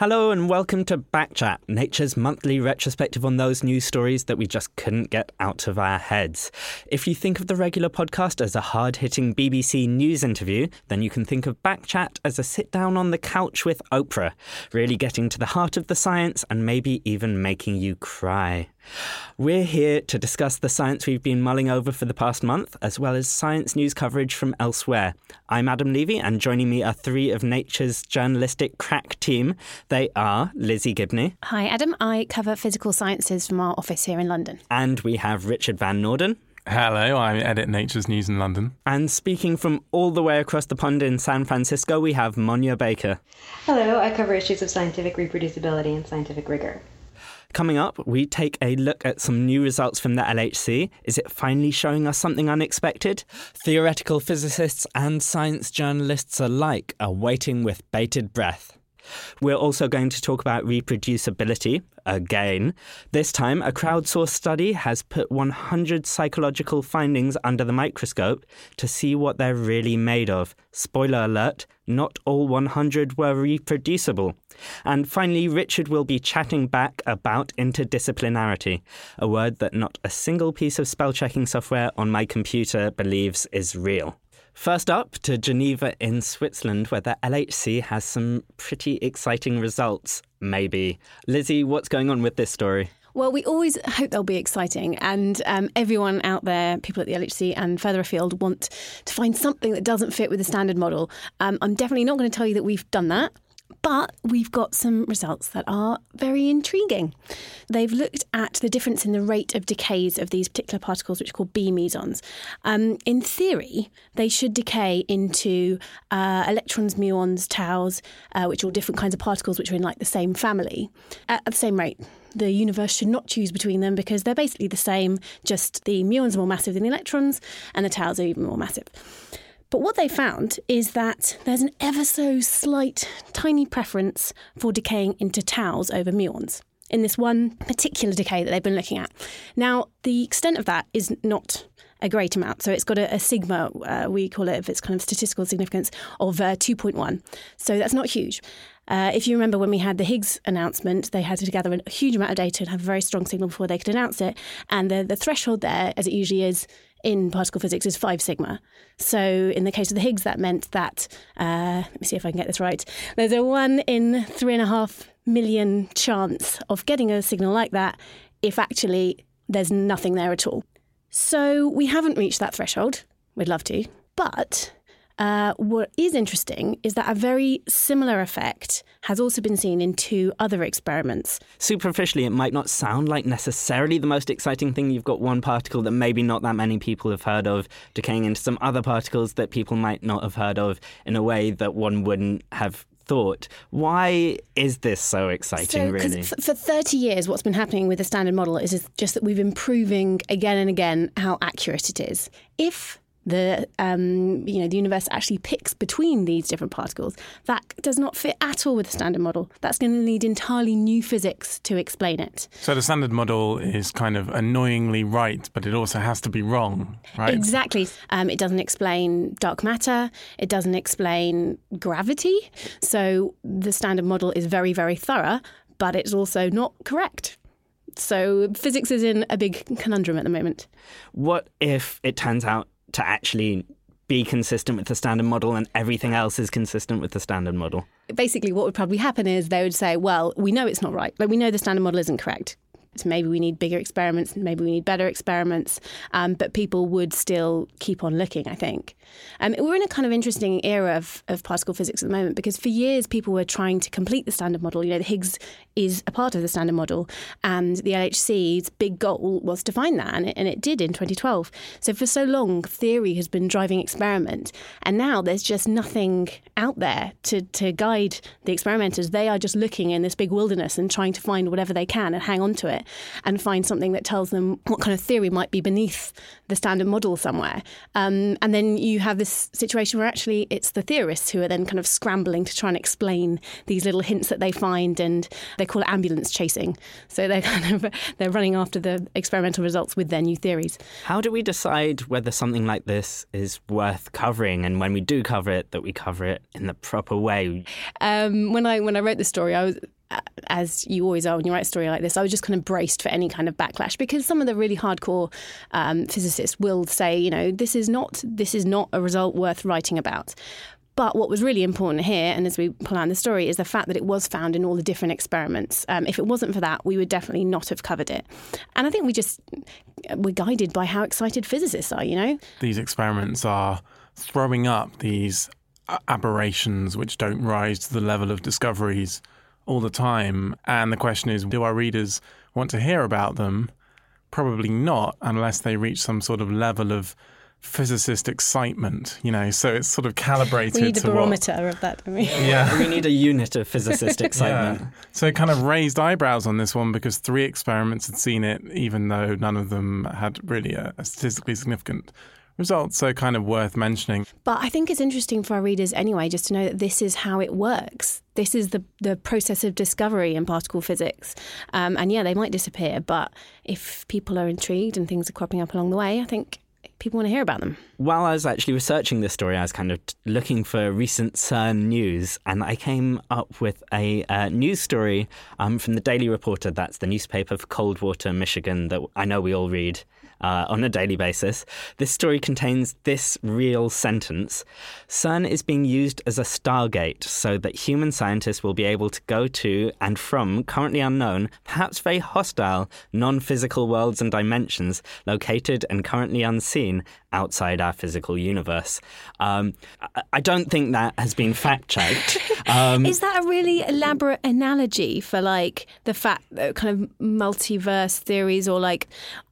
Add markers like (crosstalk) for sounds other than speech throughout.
Hello and welcome to Backchat, Nature's monthly retrospective on those news stories that we just couldn't get out of our heads. If you think of the regular podcast as a hard hitting BBC News interview, then you can think of Backchat as a sit down on the couch with Oprah, really getting to the heart of the science and maybe even making you cry. We're here to discuss the science we've been mulling over for the past month, as well as science news coverage from elsewhere. I'm Adam Levy, and joining me are three of Nature's journalistic crack team. They are Lizzie Gibney. Hi, Adam. I cover physical sciences from our office here in London. And we have Richard Van Noorden. Hello, I edit Nature's News in London. And speaking from all the way across the pond in San Francisco, we have Monya Baker. Hello, I cover issues of scientific reproducibility and scientific rigor. Coming up, we take a look at some new results from the LHC. Is it finally showing us something unexpected? Theoretical physicists and science journalists alike are waiting with bated breath. We're also going to talk about reproducibility again. This time, a crowdsourced study has put 100 psychological findings under the microscope to see what they're really made of. Spoiler alert, not all 100 were reproducible. And finally, Richard will be chatting back about interdisciplinarity, a word that not a single piece of spell checking software on my computer believes is real. First up to Geneva in Switzerland, where the LHC has some pretty exciting results, maybe. Lizzie, what's going on with this story? Well, we always hope they'll be exciting, and um, everyone out there, people at the LHC and further afield, want to find something that doesn't fit with the standard model. Um, I'm definitely not going to tell you that we've done that. But we've got some results that are very intriguing. They've looked at the difference in the rate of decays of these particular particles, which are called B mesons. Um, in theory, they should decay into uh, electrons, muons, taus, uh, which are all different kinds of particles which are in like the same family, at, at the same rate the universe should not choose between them because they're basically the same, just the muons are more massive than the electrons and the taus are even more massive. But what they found is that there's an ever so slight, tiny preference for decaying into taus over muons in this one particular decay that they've been looking at. Now, the extent of that is not a great amount. So it's got a, a sigma, uh, we call it, if it's kind of statistical significance, of uh, 2.1. So that's not huge. Uh, if you remember when we had the Higgs announcement, they had to gather a huge amount of data and have a very strong signal before they could announce it. And the, the threshold there, as it usually is, in particle physics is five sigma. So in the case of the Higgs, that meant that, uh, let me see if I can get this right, there's a one in three and a half million chance of getting a signal like that if actually there's nothing there at all. So we haven't reached that threshold. We'd love to. But uh, what is interesting is that a very similar effect has also been seen in two other experiments. Superficially, it might not sound like necessarily the most exciting thing. You've got one particle that maybe not that many people have heard of decaying into some other particles that people might not have heard of in a way that one wouldn't have thought. Why is this so exciting, So, really? f- for 30 years, what's been happening with the standard model is is just that we've been proving again and again how accurate it is. If the um, you know the universe actually picks between these different particles, that does not fit at all with the standard model. That's going to need entirely new physics to explain it. So the standard model is kind of annoyingly right, but it also has to be wrong, right? Exactly. Um, it doesn't explain dark matter. It doesn't explain gravity. So the standard model is very, very thorough, but it's also not correct. So physics is in a big conundrum at the moment. What if it turns out to actually be consistent with the standard model and everything else is consistent with the standard model? Basically, what would probably happen is they would say, well, we know it's not right. Like, we know the standard model isn't correct. So maybe we need bigger experiments, maybe we need better experiments, um, but people would still keep on looking, I think. Um, we're in a kind of interesting era of, of particle physics at the moment because for years people were trying to complete the standard model. You know, the Higgs is a part of the standard model, and the LHC's big goal was to find that, and it, and it did in 2012. So for so long, theory has been driving experiment, and now there's just nothing out there to, to guide the experimenters. They are just looking in this big wilderness and trying to find whatever they can and hang on to it and find something that tells them what kind of theory might be beneath the standard model somewhere. Um, and then you have this situation where actually it's the theorists who are then kind of scrambling to try and explain these little hints that they find, and they call it ambulance chasing. So they're (laughs) kind of they're running after the experimental results with their new theories. How do we decide whether something like this is worth covering, and when we do cover it, that we cover it in the proper way? Um, when I when I wrote the story, I was as you always are when you write a story like this, I was just kind of braced for any kind of backlash because some of the really hardcore um, physicists will say, you know, this is not this is not a result worth writing about. But what was really important here, and as we plan the story, is the fact that it was found in all the different experiments. Um, if it wasn't for that, we would definitely not have covered it. And I think we just we're guided by how excited physicists are. You know, these experiments are throwing up these aberrations which don't rise to the level of discoveries all the time. And the question is do our readers want to hear about them? Probably not, unless they reach some sort of level of physicist excitement, you know, so it's sort of calibrated. We need a barometer what, of that, don't we? (laughs) Yeah. we need a unit of physicist excitement. Yeah. So it kind of raised eyebrows on this one because three experiments had seen it, even though none of them had really a, a statistically significant results, so kind of worth mentioning. But I think it's interesting for our readers anyway, just to know that this is how it works. This is the, the process of discovery in particle physics. Um, and yeah, they might disappear, but if people are intrigued and things are cropping up along the way, I think people want to hear about them. While I was actually researching this story, I was kind of looking for recent CERN news, and I came up with a uh, news story um, from the Daily Reporter. That's the newspaper for Coldwater, Michigan, that I know we all read uh, on a daily basis. This story contains this real sentence CERN is being used as a stargate so that human scientists will be able to go to and from currently unknown, perhaps very hostile, non physical worlds and dimensions located and currently unseen outside our physical universe. Um, I don't think that has been fact checked. (laughs) Um, Is that a really elaborate analogy for like the fact that kind of multiverse theories, or like,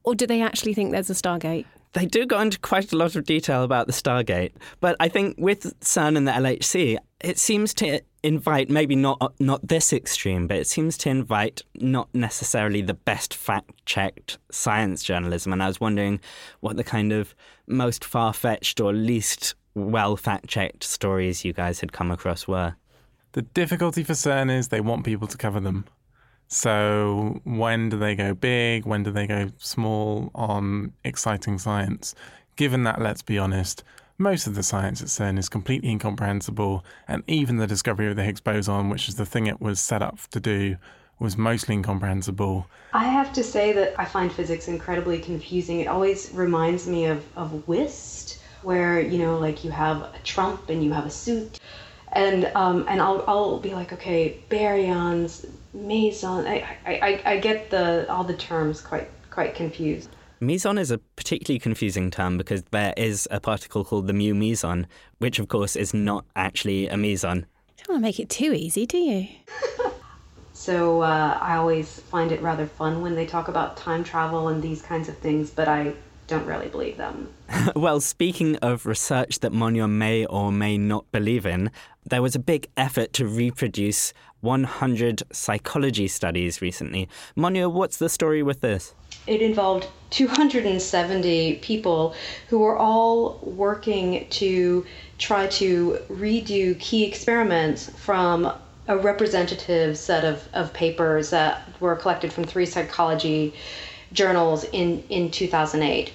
or do they actually think there's a Stargate? They do go into quite a lot of detail about the Stargate, but I think with CERN and the LHC, it seems to invite maybe not not this extreme, but it seems to invite not necessarily the best fact-checked science journalism. And I was wondering what the kind of most far-fetched or least well fact-checked stories you guys had come across were. The difficulty for CERN is they want people to cover them. So when do they go big? When do they go small on exciting science? Given that, let's be honest, most of the science at CERN is completely incomprehensible, and even the discovery of the Higgs boson, which is the thing it was set up to do, was mostly incomprehensible. I have to say that I find physics incredibly confusing. It always reminds me of, of whist, where, you know, like you have a trump and you have a suit. And um, and I'll, I'll be like, okay, baryons, meson. I, I, I get the all the terms quite quite confused. Meson is a particularly confusing term because there is a particle called the mu meson, which of course is not actually a meson. Don't want to make it too easy, do you? (laughs) so uh, I always find it rather fun when they talk about time travel and these kinds of things, but I don't really believe them. (laughs) well, speaking of research that Monya may or may not believe in, there was a big effort to reproduce 100 psychology studies recently. Monya, what's the story with this? It involved 270 people who were all working to try to redo key experiments from a representative set of, of papers that were collected from three psychology journals in, in 2008.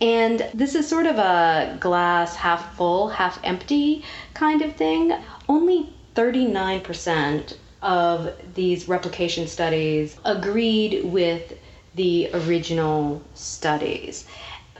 And this is sort of a glass half full, half empty kind of thing. Only 39% of these replication studies agreed with the original studies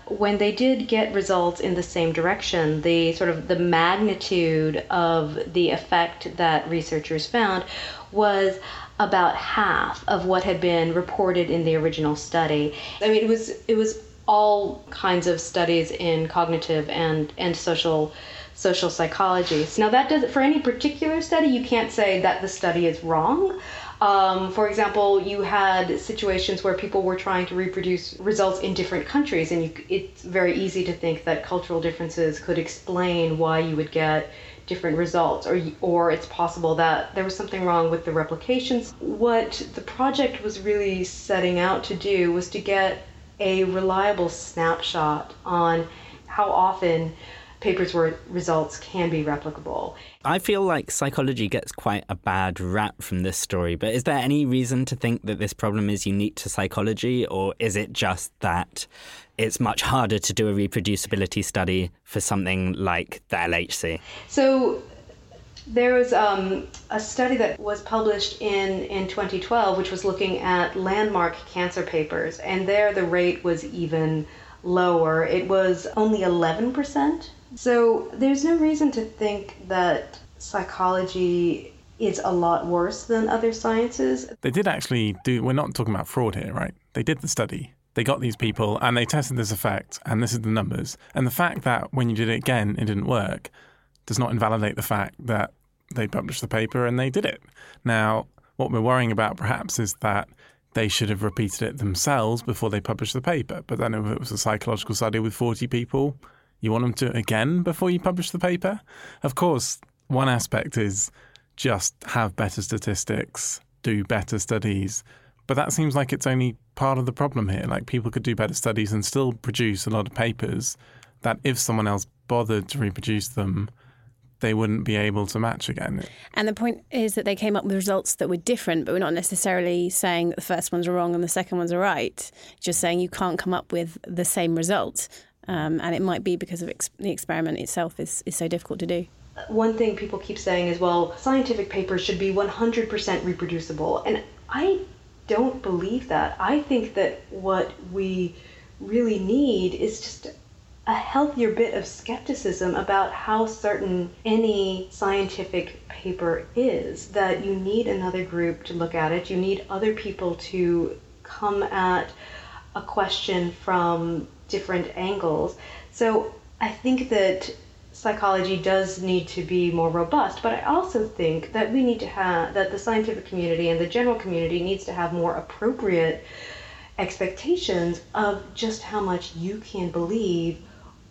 when they did get results in the same direction, the sort of the magnitude of the effect that researchers found was about half of what had been reported in the original study. I mean, it was it was all kinds of studies in cognitive and and social social psychology. Now that does for any particular study, you can't say that the study is wrong. Um, for example, you had situations where people were trying to reproduce results in different countries, and you, it's very easy to think that cultural differences could explain why you would get different results, or or it's possible that there was something wrong with the replications. What the project was really setting out to do was to get a reliable snapshot on how often papers where results can be replicable. I feel like psychology gets quite a bad rap from this story, but is there any reason to think that this problem is unique to psychology, or is it just that it's much harder to do a reproducibility study for something like the LHC? So, there was um, a study that was published in, in 2012, which was looking at landmark cancer papers, and there the rate was even lower. It was only 11% so there's no reason to think that psychology is a lot worse than other sciences. They did actually do, we're not talking about fraud here, right? They did the study. They got these people and they tested this effect, and this is the numbers. And the fact that when you did it again, it didn't work does not invalidate the fact that they published the paper and they did it. Now, what we're worrying about perhaps is that they should have repeated it themselves before they published the paper. But then if it was a psychological study with 40 people, you want them to again before you publish the paper? Of course, one aspect is just have better statistics, do better studies. But that seems like it's only part of the problem here. Like people could do better studies and still produce a lot of papers that if someone else bothered to reproduce them, they wouldn't be able to match again. And the point is that they came up with results that were different, but we're not necessarily saying that the first ones are wrong and the second ones are right. Just saying you can't come up with the same result. Um, and it might be because of ex- the experiment itself is, is so difficult to do. One thing people keep saying is, well, scientific papers should be 100% reproducible. And I don't believe that. I think that what we really need is just a healthier bit of skepticism about how certain any scientific paper is. That you need another group to look at it, you need other people to come at a question from different angles. So I think that psychology does need to be more robust, but I also think that we need to have that the scientific community and the general community needs to have more appropriate expectations of just how much you can believe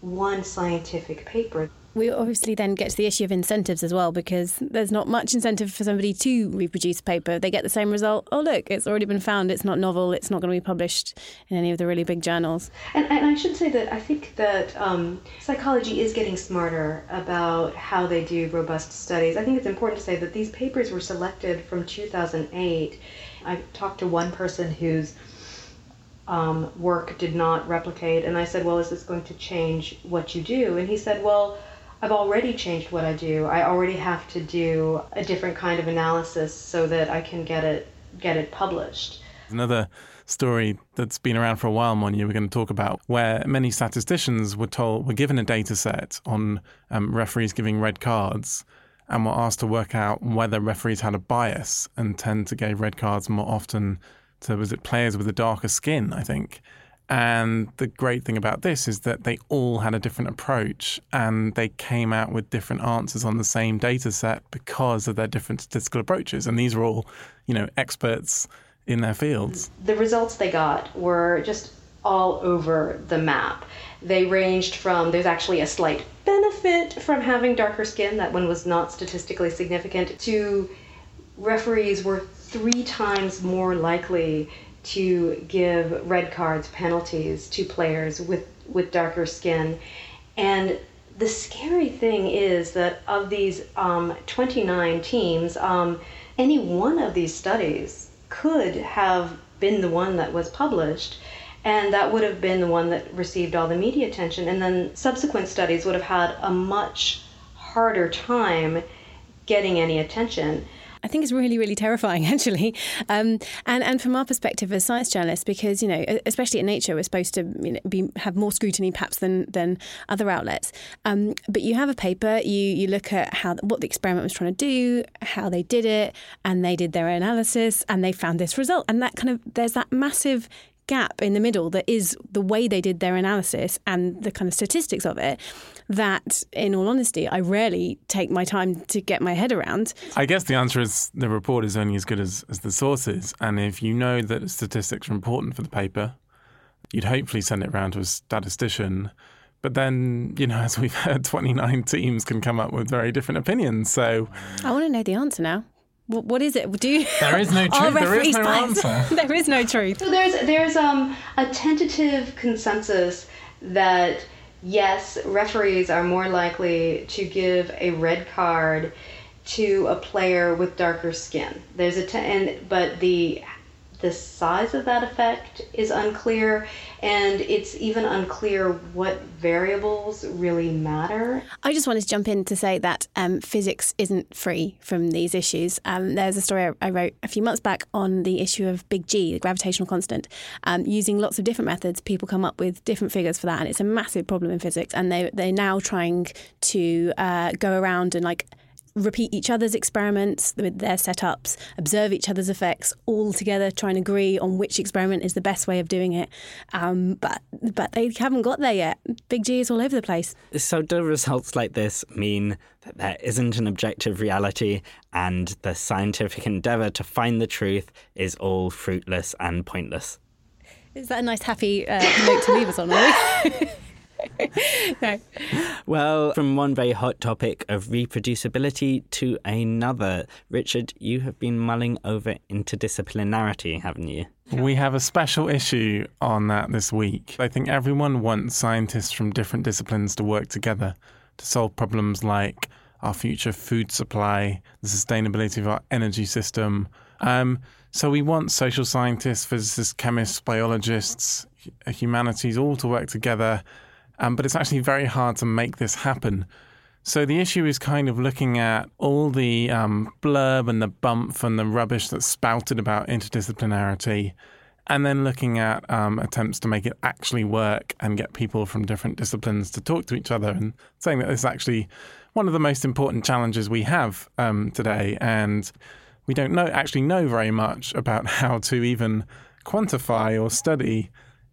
one scientific paper we obviously then get to the issue of incentives as well because there's not much incentive for somebody to reproduce paper. They get the same result. Oh, look, it's already been found. It's not novel. It's not going to be published in any of the really big journals. And, and I should say that I think that um, psychology is getting smarter about how they do robust studies. I think it's important to say that these papers were selected from 2008. I talked to one person whose um, work did not replicate, and I said, Well, is this going to change what you do? And he said, Well, I've already changed what I do. I already have to do a different kind of analysis so that I can get it get it published. Another story that's been around for a while, Monya, we're going to talk about, where many statisticians were told were given a data set on um, referees giving red cards and were asked to work out whether referees had a bias and tend to give red cards more often to was it players with a darker skin, I think. And the great thing about this is that they all had a different approach and they came out with different answers on the same data set because of their different statistical approaches. And these were all, you know, experts in their fields. The results they got were just all over the map. They ranged from there's actually a slight benefit from having darker skin, that one was not statistically significant, to referees were three times more likely to give red cards, penalties to players with, with darker skin. And the scary thing is that of these um, 29 teams, um, any one of these studies could have been the one that was published, and that would have been the one that received all the media attention. And then subsequent studies would have had a much harder time getting any attention. I think is really, really terrifying, (laughs) actually. Um, and and from our perspective as science journalists, because you know, especially in Nature, we're supposed to you know, be have more scrutiny perhaps than than other outlets. Um, but you have a paper, you you look at how what the experiment was trying to do, how they did it, and they did their analysis, and they found this result, and that kind of there's that massive gap in the middle that is the way they did their analysis and the kind of statistics of it that in all honesty I rarely take my time to get my head around. I guess the answer is the report is only as good as, as the sources and if you know that statistics are important for the paper you'd hopefully send it around to a statistician but then, you know, (laughs) as we've heard, 29 teams can come up with very different opinions. So I want to know the answer now. What is it? Do you, there is no (laughs) truth. There is no answer. (laughs) there is no truth. So there's there's um a tentative consensus that yes, referees are more likely to give a red card to a player with darker skin. There's a t- and but the the size of that effect is unclear, and it's even unclear what variables really matter. I just wanted to jump in to say that um, physics isn't free from these issues. Um, there's a story I wrote a few months back on the issue of big G, the gravitational constant. Um, using lots of different methods, people come up with different figures for that, and it's a massive problem in physics. And they they're now trying to uh, go around and like repeat each other's experiments with their setups, observe each other's effects, all together try and agree on which experiment is the best way of doing it. Um, but but they haven't got there yet. Big G is all over the place. So do results like this mean that there isn't an objective reality and the scientific endeavour to find the truth is all fruitless and pointless? Is that a nice happy uh, note to leave us on? (laughs) no. (laughs) Well, from one very hot topic of reproducibility to another, Richard, you have been mulling over interdisciplinarity, haven't you? We have a special issue on that this week. I think everyone wants scientists from different disciplines to work together to solve problems like our future food supply, the sustainability of our energy system. Um, so we want social scientists, physicists, chemists, biologists, humanities all to work together um, but it's actually very hard to make this happen. So the issue is kind of looking at all the um, blurb and the bump and the rubbish that's spouted about interdisciplinarity, and then looking at um, attempts to make it actually work and get people from different disciplines to talk to each other, and saying that this is actually one of the most important challenges we have um, today, and we don't know actually know very much about how to even quantify or study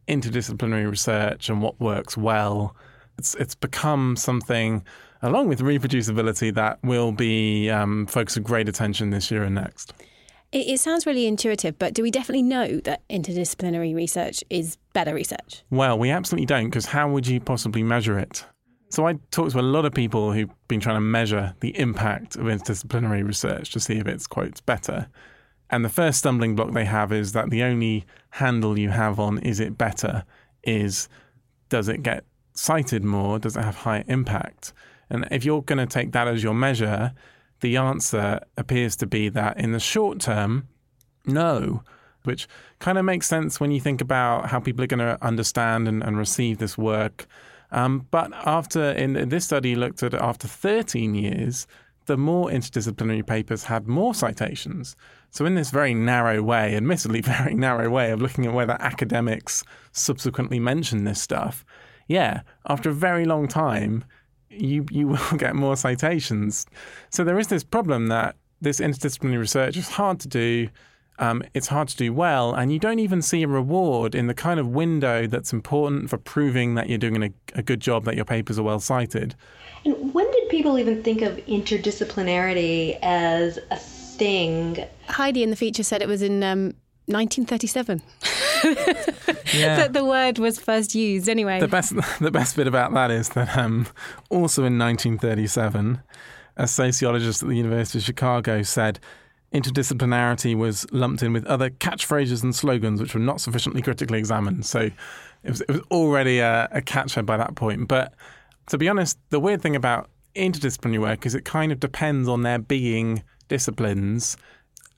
interdisciplinary research and what works well. It's it's become something, along with reproducibility, that will be um, focus of great attention this year and next. It, it sounds really intuitive, but do we definitely know that interdisciplinary research is better research? Well, we absolutely don't, because how would you possibly measure it? So I talked to a lot of people who've been trying to measure the impact of interdisciplinary research to see if it's quote better. And the first stumbling block they have is that the only handle you have on is it better is does it get cited more? Does it have higher impact? And if you're going to take that as your measure, the answer appears to be that in the short term, no, which kind of makes sense when you think about how people are going to understand and, and receive this work. Um, but after in, this study looked at after 13 years, the more interdisciplinary papers had more citations. So, in this very narrow way, admittedly (laughs) very narrow way of looking at whether academics subsequently mention this stuff, yeah, after a very long time, you you (laughs) will get more citations. So there is this problem that this interdisciplinary research is hard to do. Um, it's hard to do well, and you don't even see a reward in the kind of window that's important for proving that you're doing a, a good job, that your papers are well cited. And when people even think of interdisciplinarity as a thing? Heidi in the feature said it was in um, 1937. (laughs) yeah. that the word was first used. Anyway, the best (laughs) the best bit about that is that um, also in 1937, a sociologist at the University of Chicago said interdisciplinarity was lumped in with other catchphrases and slogans which were not sufficiently critically examined. So it was, it was already a, a catchword by that point. But to be honest, the weird thing about interdisciplinary work is it kind of depends on there being disciplines.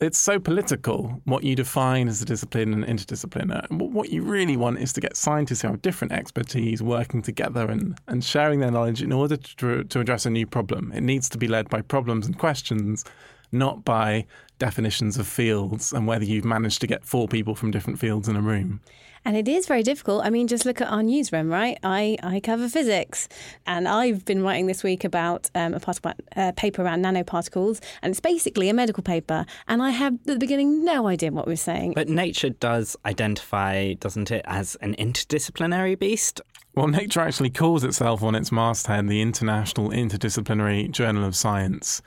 It's so political what you define as a discipline and interdisciplinary. Uh, what you really want is to get scientists who have different expertise working together and, and sharing their knowledge in order to, to address a new problem. It needs to be led by problems and questions not by definitions of fields and whether you've managed to get four people from different fields in a room. And it is very difficult. I mean, just look at our newsroom, right? I, I cover physics, and I've been writing this week about um, a particle, uh, paper around nanoparticles, and it's basically a medical paper. And I have at the beginning no idea what we're saying. But nature does identify, doesn't it, as an interdisciplinary beast? Well, Nature actually calls itself on its masthead the International Interdisciplinary Journal of Science,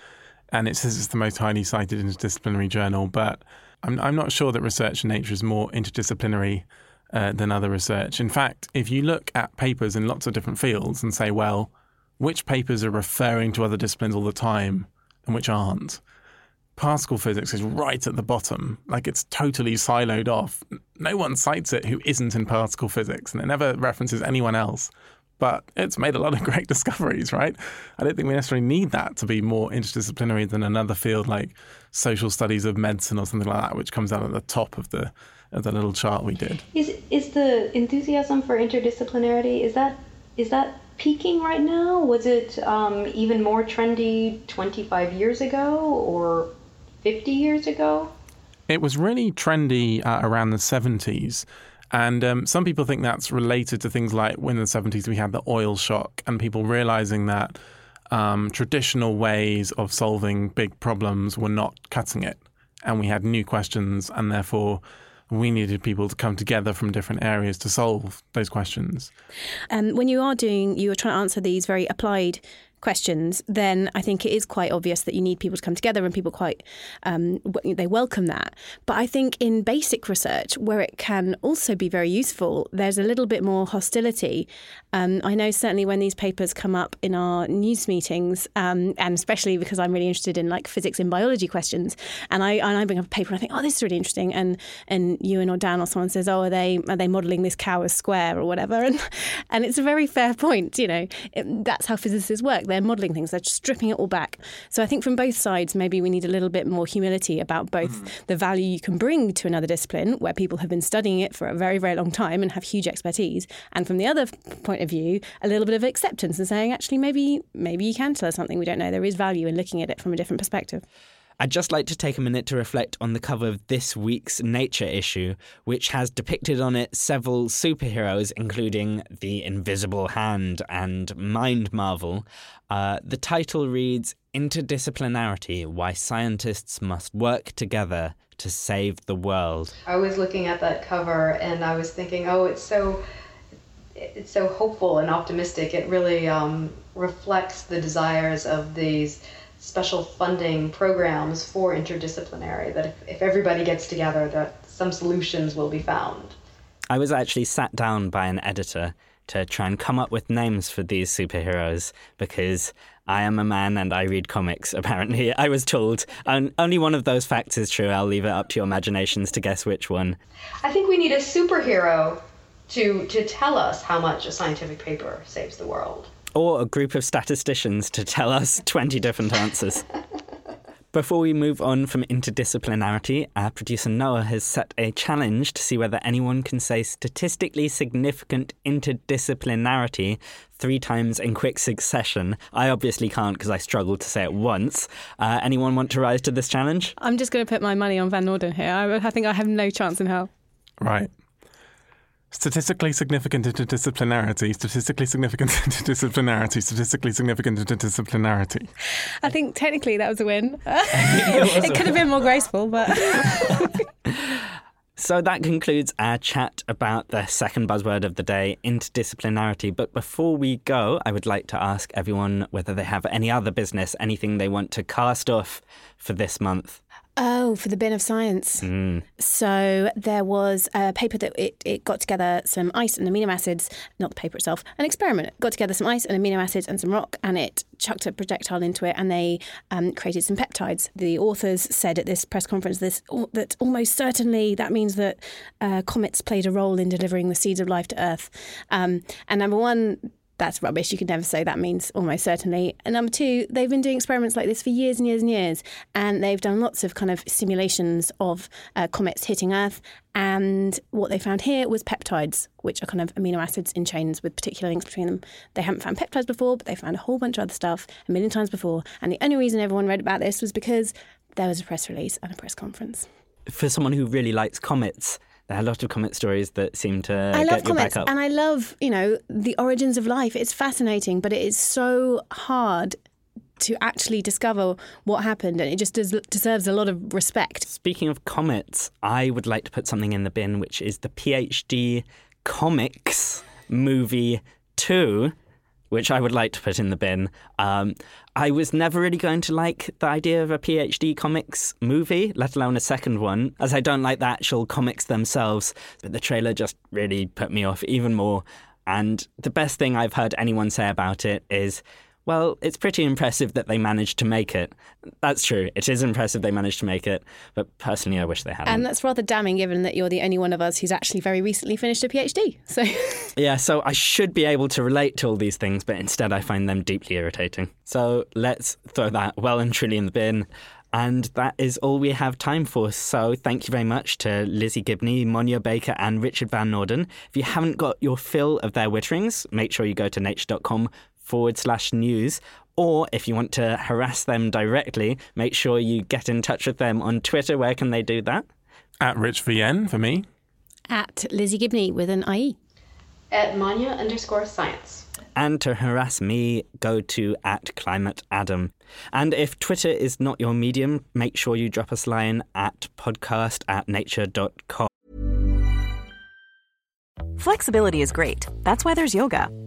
and it says it's the most highly cited interdisciplinary journal. But I'm, I'm not sure that research in Nature is more interdisciplinary uh, than other research. In fact, if you look at papers in lots of different fields and say, well, which papers are referring to other disciplines all the time and which aren't, particle physics is right at the bottom. Like it's totally siloed off. No one cites it who isn't in particle physics, and it never references anyone else. But it's made a lot of (laughs) great discoveries, right? I don't think we necessarily need that to be more interdisciplinary than another field like social studies of medicine or something like that, which comes out at the top of the of the little chart we did. Is is the enthusiasm for interdisciplinarity is that is that peaking right now? Was it um, even more trendy 25 years ago or 50 years ago? It was really trendy uh, around the 70s. And um, some people think that's related to things like when in the 70s we had the oil shock and people realizing that um, traditional ways of solving big problems were not cutting it. And we had new questions, and therefore we needed people to come together from different areas to solve those questions. Um, when you are doing, you are trying to answer these very applied questions, then I think it is quite obvious that you need people to come together and people quite um, they welcome that. But I think in basic research, where it can also be very useful, there's a little bit more hostility. Um, I know certainly when these papers come up in our news meetings, um, and especially because I'm really interested in like physics and biology questions, and I and I bring up a paper and I think, oh, this is really interesting, and and Ewan or Dan or someone says, oh, are they are they modelling this cow as square or whatever, (laughs) and and it's a very fair point. You know, it, that's how physicists work. They're they're modelling things, they're stripping it all back. So I think from both sides, maybe we need a little bit more humility about both mm. the value you can bring to another discipline where people have been studying it for a very, very long time and have huge expertise. And from the other point of view, a little bit of acceptance and saying, actually, maybe maybe you can tell us something we don't know. There is value in looking at it from a different perspective. I'd just like to take a minute to reflect on the cover of this week's Nature issue, which has depicted on it several superheroes, including the Invisible Hand and Mind Marvel. Uh, the title reads Interdisciplinarity Why Scientists Must Work Together to Save the World. I was looking at that cover and I was thinking, oh, it's so. It's so hopeful and optimistic. It really um, reflects the desires of these special funding programs for interdisciplinary that if, if everybody gets together that some solutions will be found i was actually sat down by an editor to try and come up with names for these superheroes because I am a man and I read comics, apparently. (laughs) I was told. And only one of those facts is true. I'll leave it up to your imaginations to guess which one. I think we need a superhero to, to tell us how much a scientific paper saves the world or a group of statisticians to tell us (laughs) 20 different answers. Before we move on from interdisciplinarity, our producer Noah has set a challenge to see whether anyone can say statistically significant interdisciplinarity three times in quick succession. I obviously can't because I struggled to say it once. Uh, anyone want to rise to this challenge? I'm just going to put my money on Van Noorden here. I, I think I have no chance in hell. Right. Statistically significant interdisciplinarity, statistically significant (laughs) interdisciplinarity, statistically significant interdisciplinarity. I think technically that was a win. it, (laughs) (laughs) it could have been more graceful, but. So that concludes our chat about the second buzzword of the day, interdisciplinarity. But before we go, I would like to ask everyone whether they have any other business, anything they want to cast off for this month. Oh, for the bin of science. Mm. So there was a paper that it, it got together some ice and amino acids, not the paper itself, an experiment. Got together some ice and amino acids and some rock, and it chucked a projectile into it, and they um, created some peptides. The authors said at this press conference this that almost certainly that means that uh, comets played a role in delivering the seeds of life to Earth. Um, and number one, that's rubbish. You can never say that means almost certainly. And number two, they've been doing experiments like this for years and years and years. And they've done lots of kind of simulations of uh, comets hitting Earth. And what they found here was peptides, which are kind of amino acids in chains with particular links between them. They haven't found peptides before, but they found a whole bunch of other stuff a million times before. And the only reason everyone read about this was because there was a press release and a press conference. For someone who really likes comets, there are a lot of comet stories that seem to I get love you comets back up. and I love, you know, the origins of life. It's fascinating, but it is so hard to actually discover what happened and it just des- deserves a lot of respect. Speaking of comets, I would like to put something in the bin, which is the PhD Comics movie 2, which I would like to put in the bin. Um, I was never really going to like the idea of a PhD Comics movie, let alone a second one, as I don't like the actual comics themselves. But the trailer just really put me off even more. And the best thing I've heard anyone say about it is well, it's pretty impressive that they managed to make it. That's true. It is impressive they managed to make it, but personally, I wish they hadn't. And that's rather damning given that you're the only one of us who's actually very recently finished a PhD. So (laughs) yeah, so I should be able to relate to all these things, but instead I find them deeply irritating. So let's throw that well and truly in the bin. And that is all we have time for. So thank you very much to Lizzie Gibney, Monya Baker, and Richard Van Noorden. If you haven't got your fill of their witterings, make sure you go to nature.com forward slash news. Or if you want to harass them directly, make sure you get in touch with them on Twitter. Where can they do that? At Rich VN for me. at Lizzie Gibney with an IE. At Monya underscore science. And to harass me, go to at Climate Adam. And if Twitter is not your medium, make sure you drop us a line at podcast at nature.com. Flexibility is great. That's why there's yoga.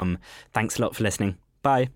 Um, thanks a lot for listening. Bye.